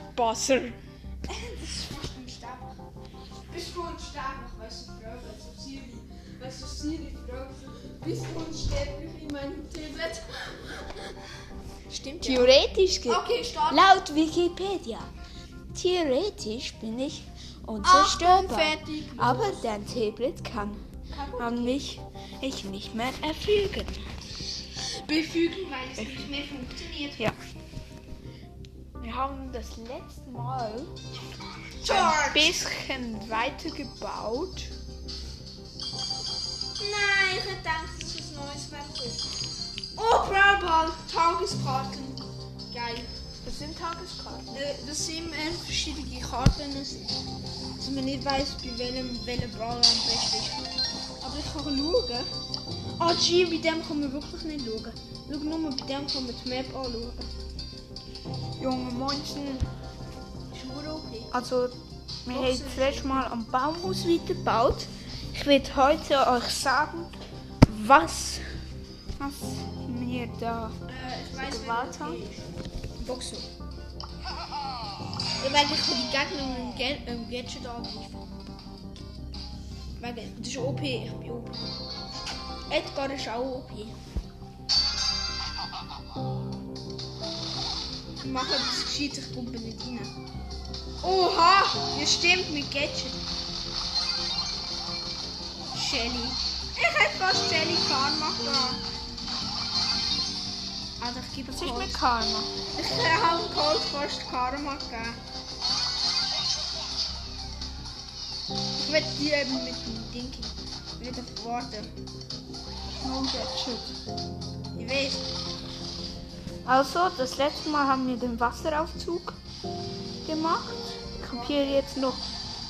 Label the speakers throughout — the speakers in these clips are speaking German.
Speaker 1: Unsterblich. Bist du unsterblich, weißt du, Frau, weißt du, Siri, weißt du, Siri, bist du unsterblich in meinem Tablet? Stimmt ja.
Speaker 2: Theoretisch ge
Speaker 1: Okay, start.
Speaker 2: Laut Wikipedia. Theoretisch bin ich unzerstörbar.
Speaker 1: fertig.
Speaker 2: Aber dein Tablet kann an mich ich nicht mehr erfügen.
Speaker 1: Befügen, weil es nicht mehr funktioniert.
Speaker 2: Ja. Wir haben das letzte Mal ein bisschen weitergebaut.
Speaker 1: Nein, ich hätte gedacht, dass es ein neues wäre. Oh, Brawl Tageskarten. Geil.
Speaker 2: Das sind Tageskarten.
Speaker 1: Das sind verschiedene Karten, dass man nicht weiß, bei welchem welcher Brawler am besten ist. Aber ich kann schauen. Ah, G, bei dem kann man wirklich nicht schauen. Schau nur bei dem kann man die Map anschauen.
Speaker 2: Junge
Speaker 1: okay.
Speaker 2: Also, wir haben das letzte Mal am Baumhaus weitergebaut. Ich werde heute euch sagen, was, was wir da
Speaker 1: Äh, weiß,
Speaker 2: gebaut haben.
Speaker 1: Boxer. Ja, weil ich kann die Gegner mit dem Ga ähm, Gadget angreifen. Das ist OP, ich bin OP. Edgar ist auch OP. mache ich pumpe nicht rein. Oha! Ja stimmt, mit Gadget. Shelly. Ich hätte fast Shelly Karma gehabt. Alter, ich gebe
Speaker 2: ist
Speaker 1: Colt.
Speaker 2: mit Karma?
Speaker 1: Ich habe Cold fast Karma gegeben. Ich werde die eben mit dem Ding wieder warten.
Speaker 2: No Gadget.
Speaker 1: Ich weiß.
Speaker 2: Also, das letzte Mal haben wir den Wasseraufzug gemacht. Ich habe hier jetzt noch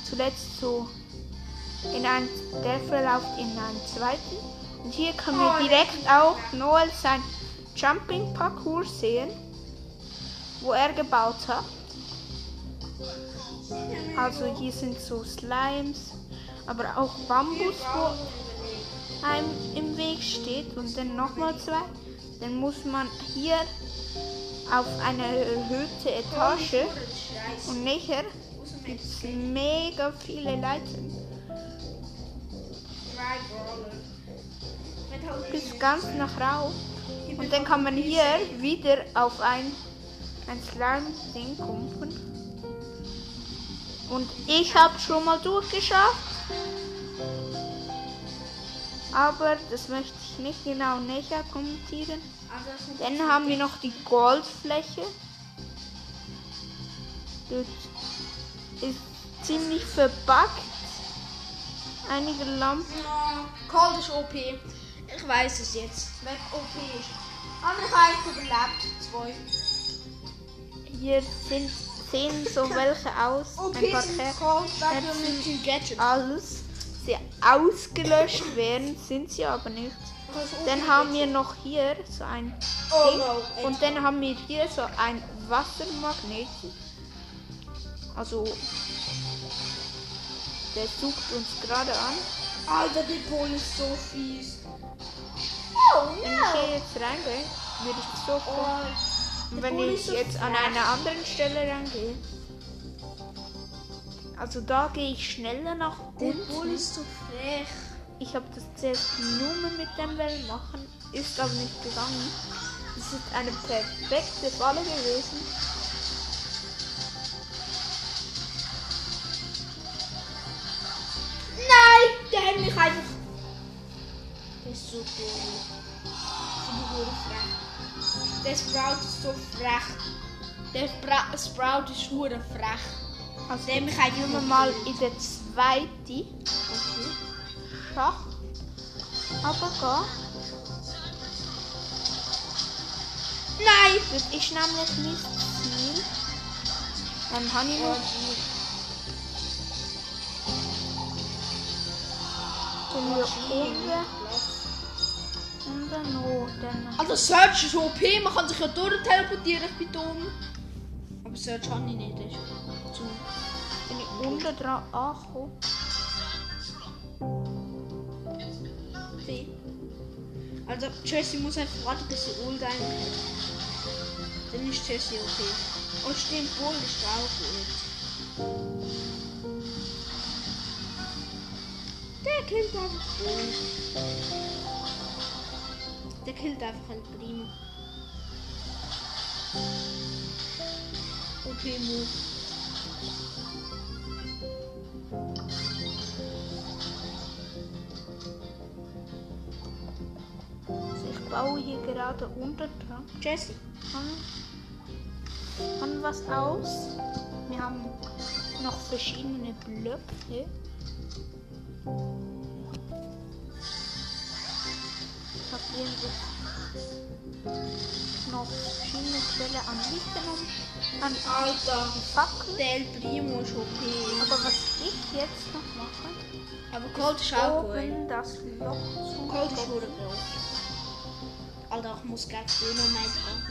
Speaker 2: zuletzt so in einen, der verläuft in einen zweiten. Und hier können wir
Speaker 1: Oh,
Speaker 2: direkt auch Noel sein Jumping Parcours sehen, wo er gebaut hat. Also hier sind so Slimes, aber auch Bambus, wo einem im Weg steht und dann nochmal zwei. Dann muss man hier auf eine erhöhte Etage und nachher gibt es mega viele Leitern bis ganz nach rauf. Und dann kann man hier wieder auf ein, ein Slime-Ding kumpeln. Und ich habe schon mal durchgeschafft. Aber das möchte ich nicht genau näher kommentieren. Dann haben wir noch die Goldfläche. Dort ist ziemlich verbuggt. Einige Lampen.
Speaker 1: Cold ist OP. Ich weiß es jetzt. Wer OP ist. Andere habe ich überlebt. Zwei.
Speaker 2: Hier sind, sehen so welche aus.
Speaker 1: OP
Speaker 2: Ein paar
Speaker 1: sind. Cold, Gadget.
Speaker 2: alles sie ausgelöscht werden, sind sie aber nicht. Dann haben wir noch hier so ein
Speaker 1: Oh
Speaker 2: Ding und dann haben wir hier so ein Wassermagneten. Also der sucht uns gerade an.
Speaker 1: Alter, die Pol ist so fies. Oh
Speaker 2: Wenn ich hier jetzt reingehe, würde ich so kommen. Und wenn ich jetzt an einer anderen Stelle rangehe, also da gehe ich schneller nach
Speaker 1: Der
Speaker 2: unten.
Speaker 1: Pol ist so frech.
Speaker 2: Ich habe das zuerst nur mit dem Wellen machen, ist aber nicht gegangen. Das ist eine perfekte Falle gewesen.
Speaker 1: Nein, der hat mich einfach. Der ist so cool. So cool frech. Der Sprout ist so frech. Der Spra Sprout ist nur frech.
Speaker 2: Also
Speaker 1: einfach
Speaker 2: gehen wir mal in der zweiten Schach. Aber ga.
Speaker 1: Nein!
Speaker 2: Das ist nämlich nicht Ziel. Dann habe ich noch tun wir oben und dann noch. Dann
Speaker 1: Also Search ist OP, man kann sich ja durchteleportieren, ich bin dumm. Aber Search kann ich nicht.
Speaker 2: Unten dran angekommen.
Speaker 1: weh. Also Jessie muss einfach warten, bis sie Ult ein hat. Dann ist Jessie okay. Oh stimmt, Bull ist auch gut. Der killt einfach Bull. Der killt einfach ein Primo. Okay, Move.
Speaker 2: Baue hier gerade unten dran.
Speaker 1: Jessie.
Speaker 2: Kann, kann was aus. Wir haben noch verschiedene Blöcke. Ich habe irgendwie noch verschiedene Quelle an Licht genommen. An
Speaker 1: Alter.
Speaker 2: Fackel.
Speaker 1: Der El Primo ist okay.
Speaker 2: Aber was ich jetzt noch mache,
Speaker 1: Aber Cold ist auch gut.
Speaker 2: das Loch zu.
Speaker 1: Cold ist. Alter, ich muss gleich Dynamite haben.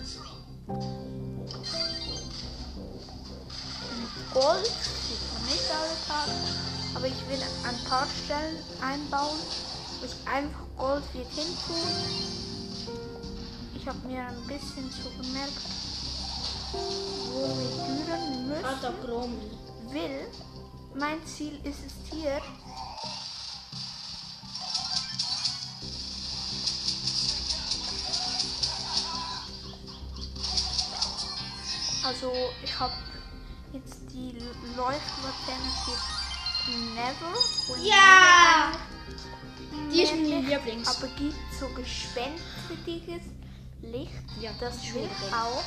Speaker 2: Gold sieht man nicht alle Tage. Aber ich will ein paar Stellen einbauen, wo ich einfach Gold wird hintun. Ich habe mir ein bisschen so gemerkt, wo wir düren müssen. Will. Mein Ziel ist es hier. Also ich habe jetzt die Leuchtlaterne für Never. und
Speaker 1: Ja!
Speaker 2: Never
Speaker 1: Die ist mein Lieblings.
Speaker 2: Aber gibt so gespenstiges Licht.
Speaker 1: Ja,
Speaker 2: das
Speaker 1: das ist
Speaker 2: will
Speaker 1: schon
Speaker 2: auch.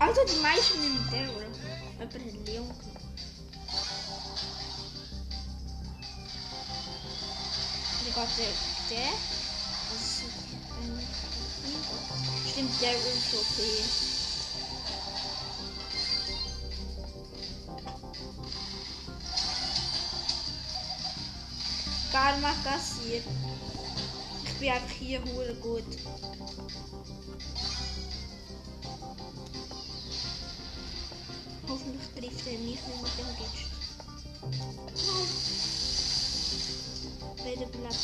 Speaker 1: Also die meisten nehmen Daryl. Jemand hat Leon genommen. Ich glaube, der, der. Also, ähm, stimmt, Daryl ist okay. Karma kassiert. Ich bin einfach hier hure gut. Hoffentlich trifft er mich nicht mit dem Gitsch. Beide bleibt.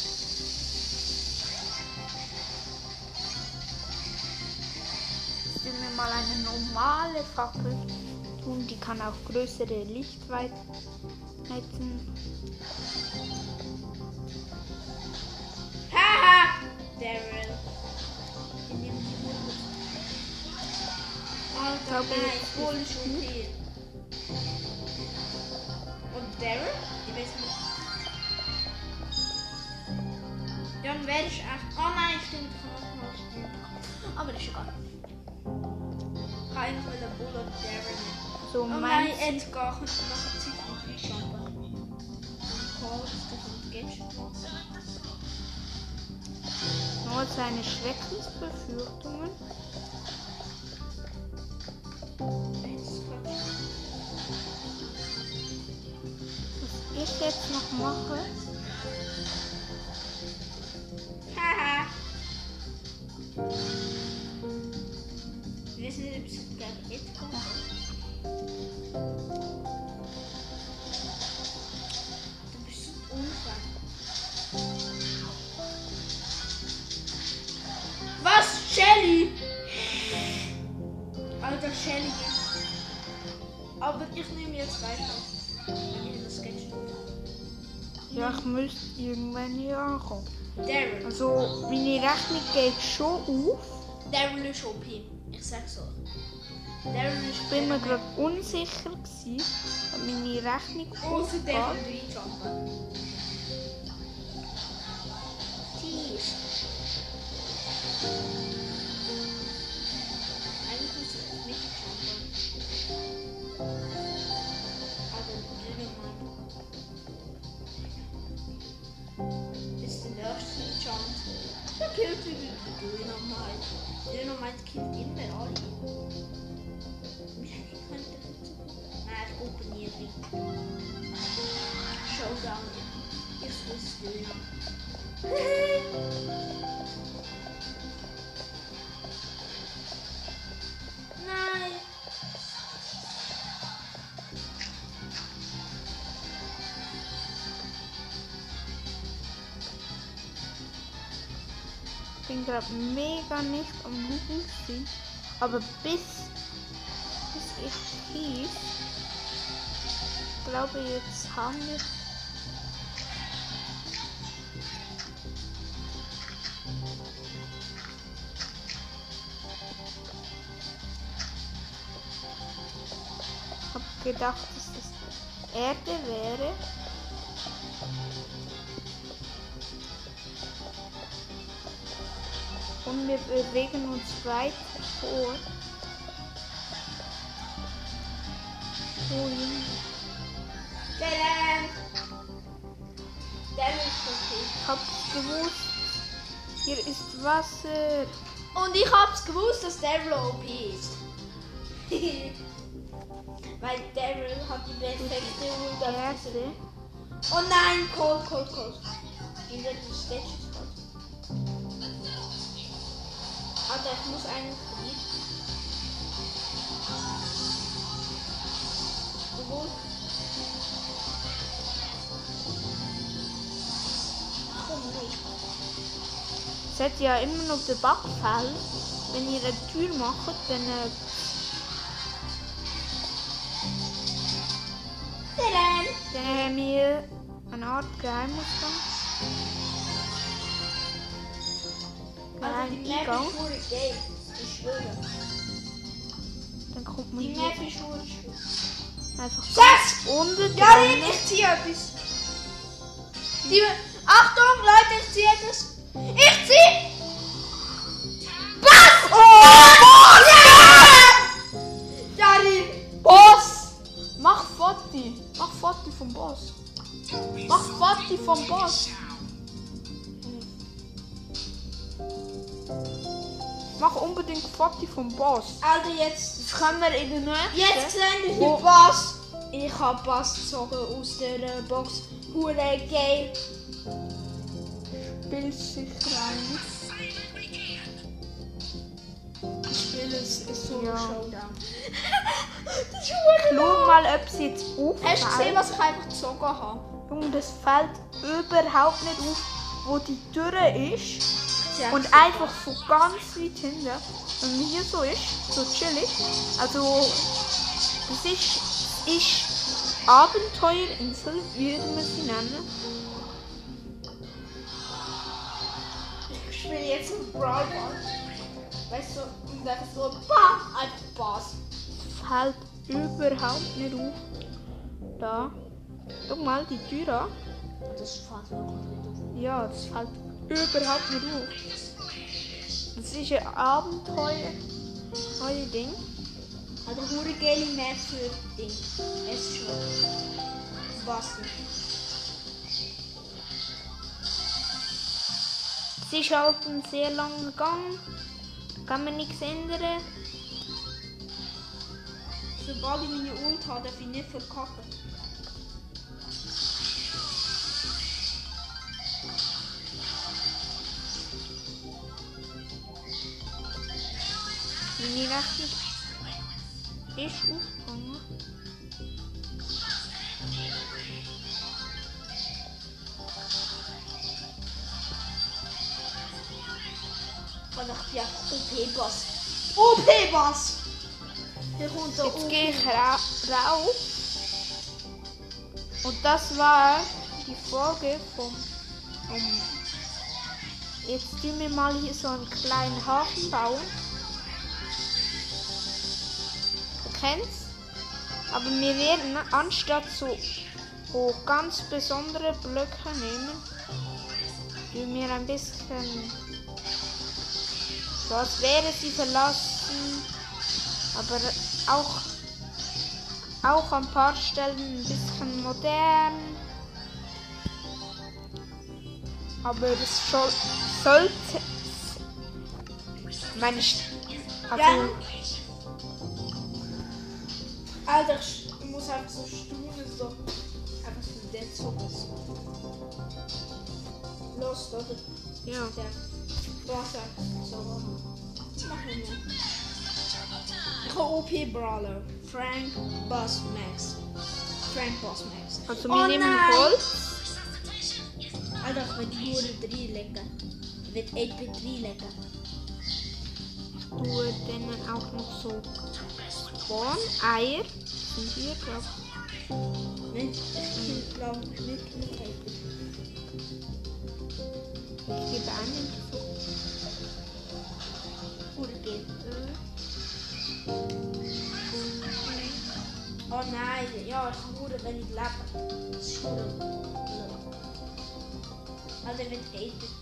Speaker 2: Jetzt tun wir mal eine normale Fackel tun. Die kann auch größere Lichtweiten.
Speaker 1: Daryl. Ich die. Alter,
Speaker 2: jetzt
Speaker 1: voll
Speaker 2: ist
Speaker 1: schon okay. Und Daryl? Ich weiß nicht. Ja, und wer ist echt. Oh nein, stimmt, ich. Aber ist egal. Ich einfach mit der Bull und Daryl.
Speaker 2: So
Speaker 1: Oh nein,
Speaker 2: mein
Speaker 1: Edgar kommt nach der Zeit von Freejumper. Cold, das kommt Gadget.
Speaker 2: Nur seine Schreckensbefürchtungen. Was ich jetzt noch mache, ja, ich müsste irgendwann hier ankommen.
Speaker 1: Daryl.
Speaker 2: Also, meine Rechnung geht schon auf.
Speaker 1: Daryl ist OP. Ich sag's euch. Daryl ist
Speaker 2: Ich bin mir gerade unsicher gewesen, ob meine Rechnung
Speaker 1: Außer der von meins killt immer alle. Wahrscheinlich könnte ich jetzt. Nein, ich gucke nie rein. Showdown.
Speaker 2: Ich muss es gerade mega nicht am Lügen gewesen. Aber bis, bis ich hieß, glaube jetzt haben wir hab gedacht, dass das Erde wäre. Wir bewegen uns weiter vor.
Speaker 1: Okay.
Speaker 2: Ich hab's gewusst. Hier ist Wasser.
Speaker 1: Und ich hab's gewusst, dass Daryl OP ist. Weil Daryl hat die perfekte
Speaker 2: Erde.
Speaker 1: Oh nein, Cold, Cold, Cold. In der Stage Alter, ich muss einen nicht.
Speaker 2: Seht ihr ja immer noch den Backfall. Wenn ihr eine Tür macht, dann äh! Dann haben wir eine Art Geheimausgang.
Speaker 1: Also die
Speaker 2: Geheim
Speaker 1: Map
Speaker 2: Eingang.
Speaker 1: ist nur geil. Ich schwöre.
Speaker 2: Dann kommt man
Speaker 1: Die
Speaker 2: hier
Speaker 1: Map ist nur schwöre.
Speaker 2: einfach
Speaker 1: Sechs!
Speaker 2: unten
Speaker 1: Ja,
Speaker 2: drin.
Speaker 1: ich ziehe etwas. Die, Achtung, Leute, ich ziehe etwas. Ich ziehe! Was? Oh, ja! Darin!
Speaker 2: Boss! Mach Foto! Mach Foto vom Boss! Mach Foto vom Boss! Foto vom Boss!
Speaker 1: Also jetzt,
Speaker 2: Das können wir in der nächsten.
Speaker 1: jetzt sehen wir hier Bass. Ich habe Bass gezogen aus der Box. Hure geil.
Speaker 2: Spiel sich rein.
Speaker 1: Ich spiele es so
Speaker 2: Ja.
Speaker 1: Showdown. das ist
Speaker 2: Schau mal, ob sie jetzt auffällt.
Speaker 1: Hast du gesehen, was ich einfach gezogen habe?
Speaker 2: Junge, das fällt überhaupt nicht auf, wo die Tür ist.
Speaker 1: Ja.
Speaker 2: Und einfach von ganz weit hinten. Wenn man hier so ist, so chillig. Also, das ist, ist Abenteuerinsel, würde man sie nennen.
Speaker 1: Ich spiele jetzt mit Brawl. Weißt du, und dann so BAM! Einfach Bass.
Speaker 2: Fällt überhaupt nicht auf. Da. Guck mal die Tür an.
Speaker 1: Das fällt wirklich nicht auf.
Speaker 2: Ja, das fällt überhaupt nicht auf. Das ist ein Abenteuer. Euer Ding.
Speaker 1: Hat eine hure geile für Ding. Es ist schon. Was denn?
Speaker 2: Es ist halt ein sehr langer Gang. Da kann man nichts ändern.
Speaker 1: Sobald ich meine Ult habe, darf ich nicht verkacken.
Speaker 2: Meine Rechnung ist aufgegangen.
Speaker 1: Und ich bin einfach OP-Bass. OP-Bass! Hier der
Speaker 2: Jetzt gehe ich ra rauf. Und das war die Folge vom. Um, jetzt tun wir mal hier so einen kleinen Hafen bauen. Du kennst? Aber wir werden anstatt so so ganz besondere Blöcke nehmen, tun wir ein bisschen so als wäre sie verlassen, aber auch auch an ein paar Stellen ein bisschen modern. Aber es soll, sollte meine St also
Speaker 1: Ja. Alter, ich muss einfach so staunen, so. Einfach so Dead Zombies. Los, Leute.
Speaker 2: ja.
Speaker 1: Der sagt so. Was machen wir? Ich habe OP Brawler. Frank Boss Max. Frank Boss Max.
Speaker 2: Also wir
Speaker 1: Oh
Speaker 2: nehmen
Speaker 1: nein.
Speaker 2: Holz.
Speaker 1: Alter, ich will die Hure reinlegen. wird 8-Bit reinlegen.
Speaker 2: tue dann auch noch so Spawn, Eier. Sind hier, glaub
Speaker 1: Nicht, ich glaube nicht mit 8-Bit.
Speaker 2: ich. gebe einen.
Speaker 1: Oder geht. Oh nein, ja, es ist nur, wenn ich lebe. Es ist nur. Also wird 8-Bit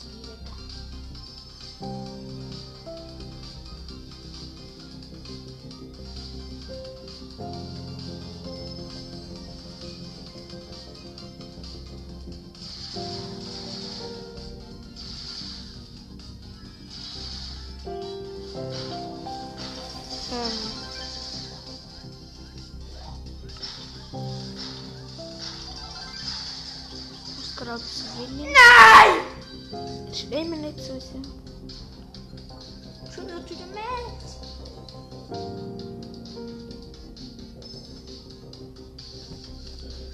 Speaker 2: Zu Willi.
Speaker 1: Nein!
Speaker 2: Schlimm nicht so sehr.
Speaker 1: Schon wieder Max.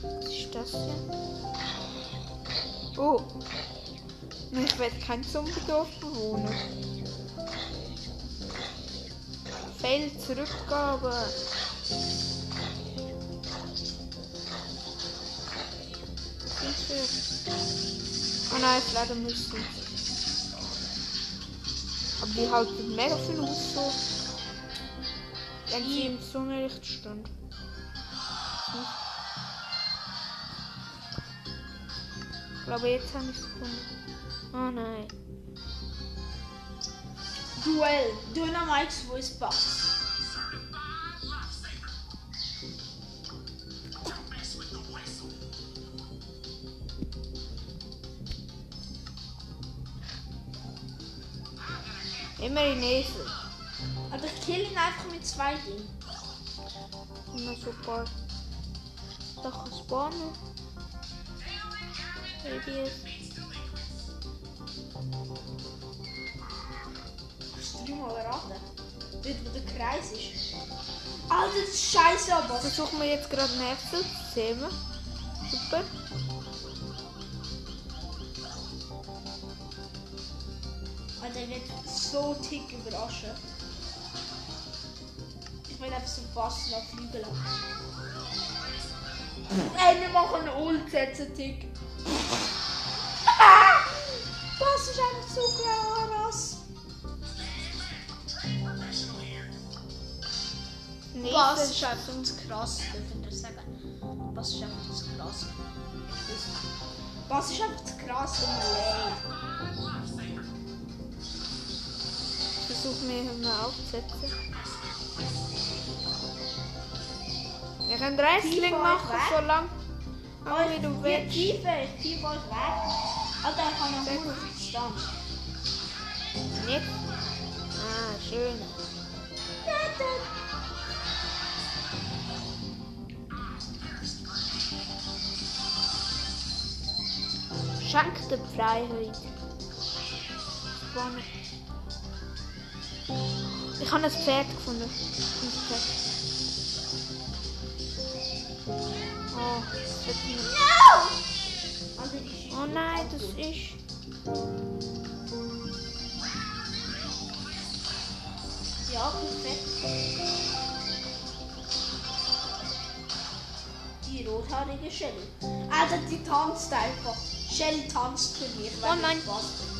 Speaker 2: Was ist das hier? Oh. Ich werde kein Zombie-Dorf bewohnen. Fail Zurückgabe. Oh nein, ich leider müssen. Aber die halten mega viel aus so. Wenn sie im Sonnenlicht stehen. Ich glaube, jetzt habe ich es gefunden. Oh nein.
Speaker 1: Duell. Dynamite Voice Box.
Speaker 2: Esel.
Speaker 1: Aber ich kill ihn einfach mit zwei Dingen.
Speaker 2: Ein paar Sachen spawnen. Babys.
Speaker 1: Kannst du dreimal raten? Dort, wo der Kreis ist. Alter, das ist scheiße, aber.
Speaker 2: Versuchen wir jetzt gerade nächstes. Sehen
Speaker 1: so tick überraschen. Ich will einfach so fast noch flügeln. Ey, wir machen einen Ult setzen, tick. Ah! Das ist einfach so krass.
Speaker 2: Nee,
Speaker 1: Was
Speaker 2: das
Speaker 1: ist einfach das krass, dürfen wir sagen. Was ist einfach das krass. Was ist einfach das krass,
Speaker 2: wir hier mal aufzusetzen. Wir können Wrestling
Speaker 1: Tiefer
Speaker 2: machen,
Speaker 1: weg.
Speaker 2: so lang aber wie du willst.
Speaker 1: Tiefe, tiefe euch weg. Alter, ich habe noch
Speaker 2: Sehr
Speaker 1: nur Verstand.
Speaker 2: Nicht? Ah, schön. Schenk der Freiheit. Spannend. Ich habe ein Pferd gefunden. Ein Pferd. Oh, das wird nicht.
Speaker 1: No!
Speaker 2: Oh nein, das ist.
Speaker 1: Ja, perfekt. Die rothaarige Shelly. Alter, die tanzt einfach. Shelly tanzt für mich.
Speaker 2: Oh nein.
Speaker 1: ich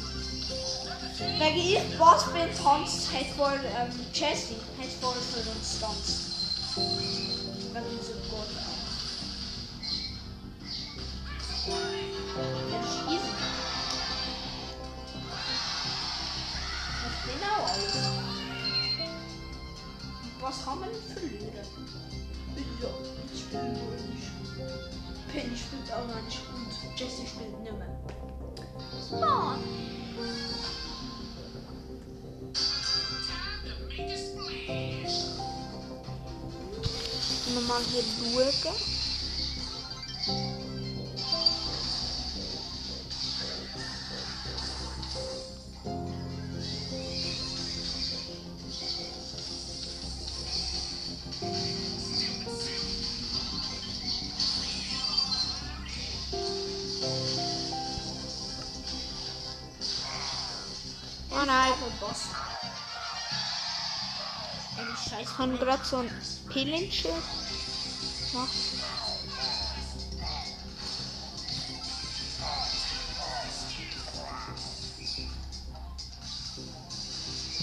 Speaker 1: Bin. Wenn ich Bass bin, tanzt, hat vor ähm, Jessie, hat vor für uns tanzt. Wenn Gott. Ja, das ist easy. Das ist genau alles. Was kann man nicht verlieren? Ja, ich spiele nur nicht. Penny spielt auch noch nicht und Jessie spielt nicht mehr. Spawn!
Speaker 2: hier schauen.
Speaker 1: Oh nein, Boss.
Speaker 2: Ich habe gerade so ein Pillenschild.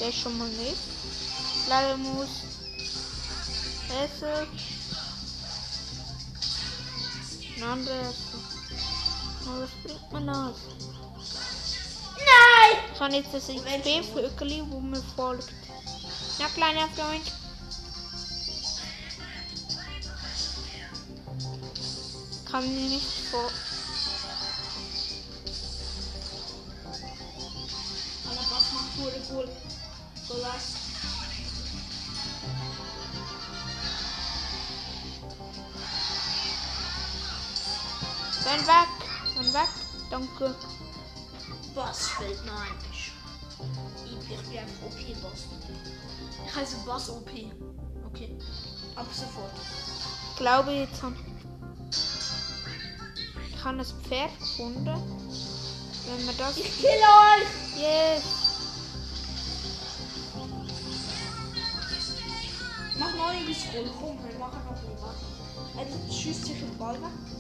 Speaker 2: Der schon mal nicht. Leider muss Essen. Ein anderer Essen. Aber was bringt man das?
Speaker 1: Nein!
Speaker 2: Ich habe jetzt das XP-Vögel, wo mir folgt. Na, kleiner Freund. Kann mir nicht vor. Dann weg. Dann weg. Danke.
Speaker 1: Was fällt mir eigentlich? Ich bin einfach OP-Boss. Ich heiße Boss OP. Okay. Ab sofort.
Speaker 2: Ich glaube jetzt haben. Ich habe ein Pferd gefunden. Wenn wir das.
Speaker 1: Ich kill euch!
Speaker 2: Yes!
Speaker 1: Mach noch irgendwie Scroll. Komm, wir machen noch. Warte. Er schießt sich den Ball weg.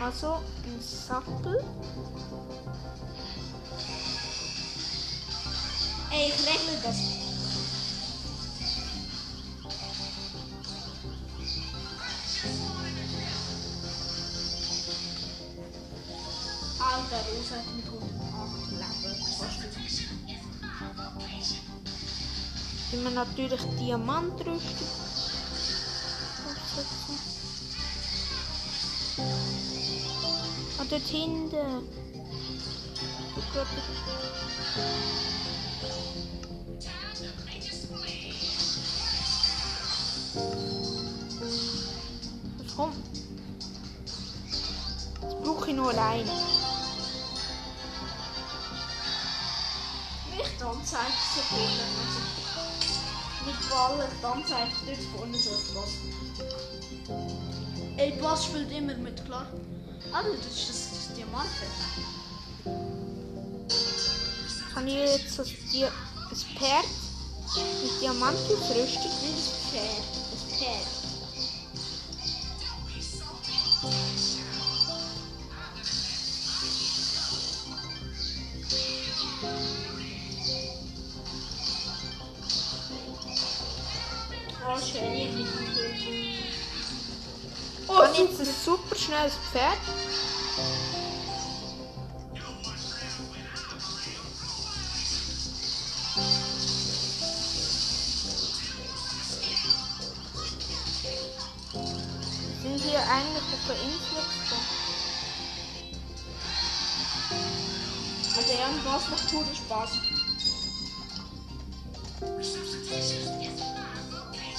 Speaker 2: Also ein Sattel.
Speaker 1: Ey, ich regle das. Alter, Rosa hat mit 108 Leben. Fast nicht.
Speaker 2: Wenn wir natürlich Diamantrüstung aufsetzen. Dort hinten. Ich glaub, Was kommt? Das brauche ich nur allein.
Speaker 1: Nicht Anzeige so vorne. Also, mit Ballen, die Anzeige dort vorne so ein Boss. Ey, Boss spielt immer mit, klar. Also, das ist das, das Diamant.
Speaker 2: Kann ich jetzt das, Di das Pferd mit Diamantrüstung?
Speaker 1: Nicht das Pferd, das Pferd. Oh, nicht Oh,
Speaker 2: jetzt ein super schnelles Pferd?
Speaker 1: Boss macht Spaß.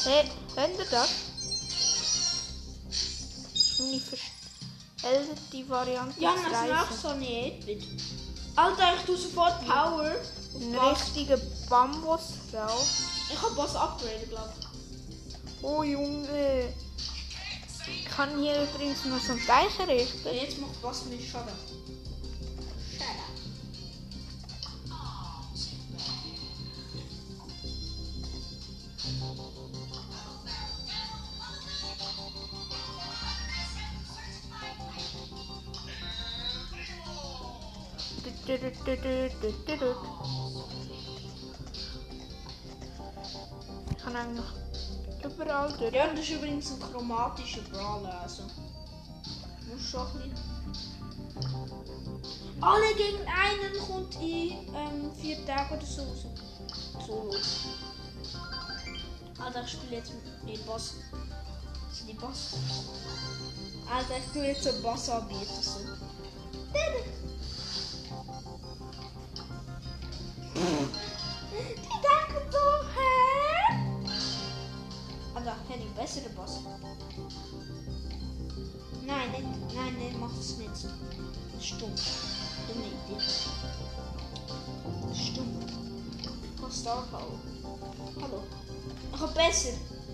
Speaker 2: Hey, hört ihr das? Das ist meine veränderte Variante
Speaker 1: Ja, das macht so nicht. Alter, ich tue sofort Power. auf
Speaker 2: Ein
Speaker 1: Boss.
Speaker 2: richtiger Bambusfrau.
Speaker 1: Ich hab Boss upgraden, glaub ich.
Speaker 2: Oh Junge. Ich kann hier übrigens noch so ein Teich errichten.
Speaker 1: Jetzt macht Boss mir Schaden.
Speaker 2: Ich kann eigentlich überall durch.
Speaker 1: Ja, das ist übrigens ein chromatischer Brawler, also. Muss schon ein bisschen. Alle gegen einen kommt in ähm, vier Tagen oder so. So. Alter, ich spiele jetzt dem Boss. Das ist die Boss. Alter, ich tue jetzt so einen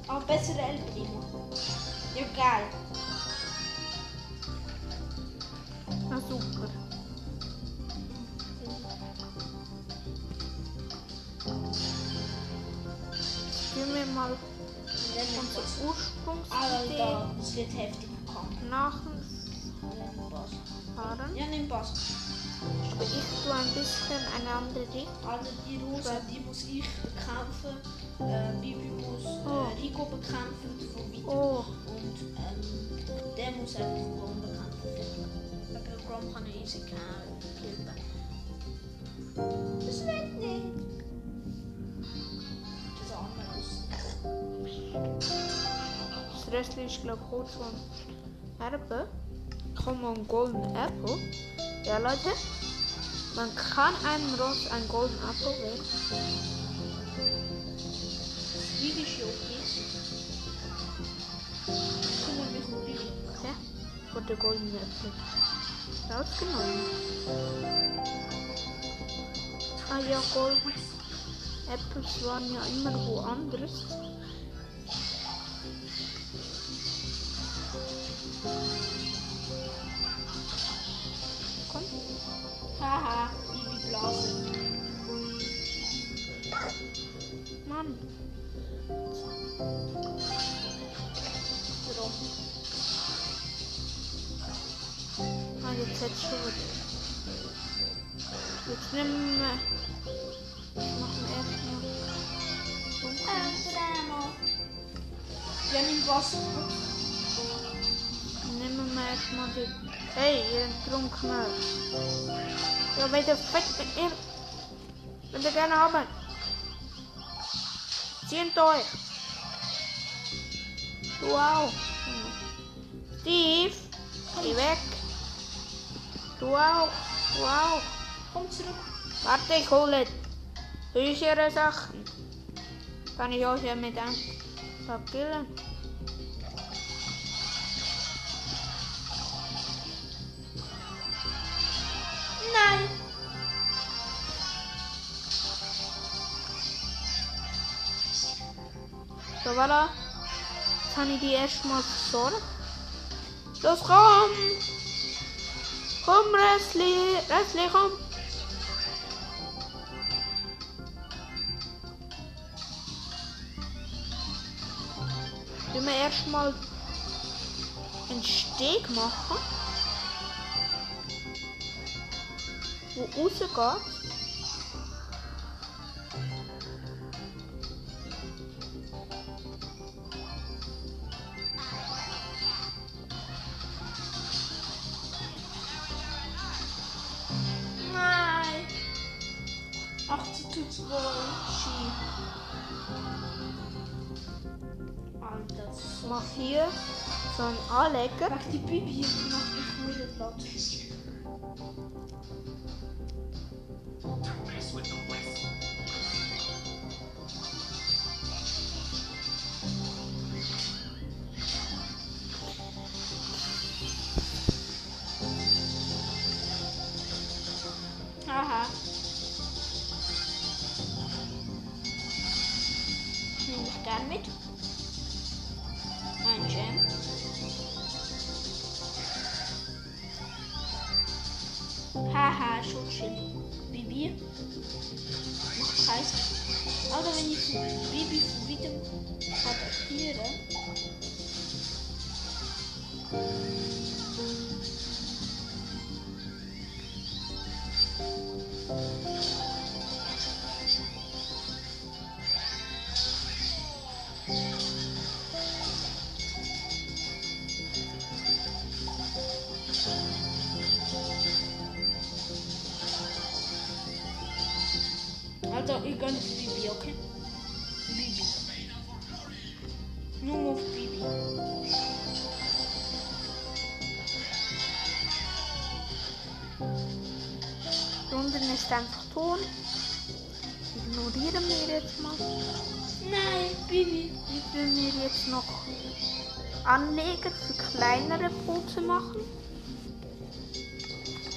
Speaker 1: Aber bessere. Ja, geil.
Speaker 2: Na super. mal
Speaker 1: Nennen wir
Speaker 2: unsere
Speaker 1: das.
Speaker 2: Ursprungsidee
Speaker 1: Alter, es wird heftig bekannt.
Speaker 2: nachfahren.
Speaker 1: Ja, nimm.
Speaker 2: Aber ich tue ein bisschen eine andere Richtung.
Speaker 1: Also die Rosa, die muss ich bekämpfen. Äh, Bibi muss
Speaker 2: Oh.
Speaker 1: äh, Rico bekämpfen von weiter.
Speaker 2: Oh,
Speaker 1: Und ähm, der muss einfach Grom bekämpfen. Wegen Grom kann er easy killen. Das wird nicht. Das ist anders.
Speaker 2: das Rest ist glaube ich kurz von Erbe. Common Golden Apple. Ja Leute, man kann einem Ross ein Golden Apple wählen.
Speaker 1: Bibi ist ja okay. Kümmere mich um Bibi.
Speaker 2: Ja, wurde Golden Apple rausgenommen. Ah ja, Golden Apples waren ja immer woanders. Jetzt nehmen wir. Machen wir erstmal.
Speaker 1: Amsterdam. Ja, nimm Wasser.
Speaker 2: Nehmen wir erstmal die. Hey, ihr Trunkener. Ja, weil der Fett mit ihr. Wenn ihr gerne haben. Zieht euch. Du auch. Steve, geh weg. Du auch. Auch.
Speaker 1: Komm zurück.
Speaker 2: Warte, ich hole höhere Sachen. Kann ich euch ja mit einem killen.
Speaker 1: Nein.
Speaker 2: So, voilà. Jetzt habe ich die erstmal versorgt. Los, komm! Komm, Restli! Restli, komm! Erstmal einen Steg machen, wo rausgeht.
Speaker 1: Alter, so.
Speaker 2: Mach hier so einen Anleger.
Speaker 1: Mach die macht mich müde platt.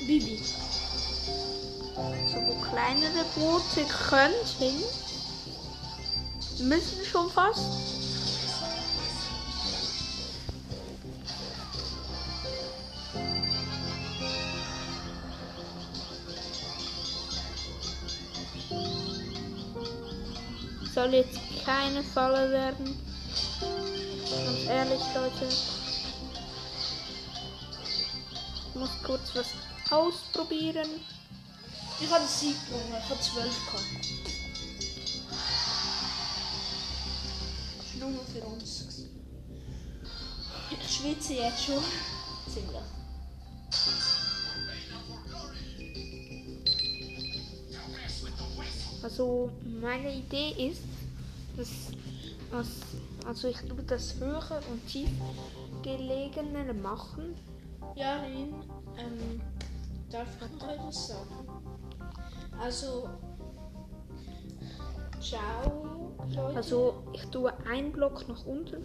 Speaker 1: Bibi.
Speaker 2: So wo kleinere Boote könnten. Müssen schon fast. So, soll jetzt keine Falle werden. Ganz ehrlich, Leute. Muss kurz was ausprobieren.
Speaker 1: Ich habe Sieg gewonnen, ich habe 12 gehabt. Das ist nur noch für uns. Ich schwitze jetzt schon. Ziemlich.
Speaker 2: Also meine Idee ist, dass dass- also ich tue das höhere und tief gelegene machen.
Speaker 1: Ja, Rin, ähm, darf ich noch etwas sagen? Also, ciao, Leute.
Speaker 2: Also ich tue einen Block nach unten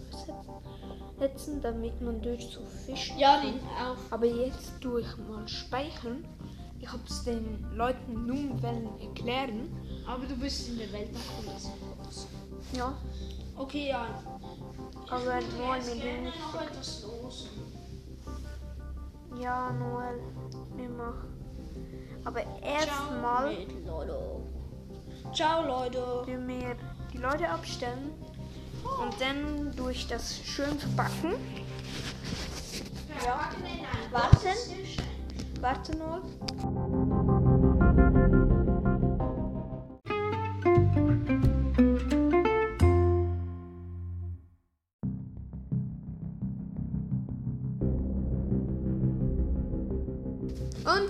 Speaker 2: setzen, damit man durch so fischen
Speaker 1: ja,
Speaker 2: kann.
Speaker 1: Rin, auf.
Speaker 2: Aber jetzt tue ich mal speichern. Ich habe es den Leuten nun wollen erklären.
Speaker 1: Aber du bist in der Welt angekommen.
Speaker 2: Ja,
Speaker 1: Okay, ja.
Speaker 2: aber mit
Speaker 1: gerne
Speaker 2: dem.
Speaker 1: noch etwas los.
Speaker 2: Ja, Noel, wir machen. Aber erstmal.
Speaker 1: Ciao, Leute.
Speaker 2: wir die Leute abstellen und dann durch das schön verpacken.
Speaker 1: Ja.
Speaker 2: Warten. Warte Noel.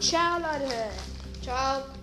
Speaker 2: Und ciao Leute.
Speaker 1: Ciao.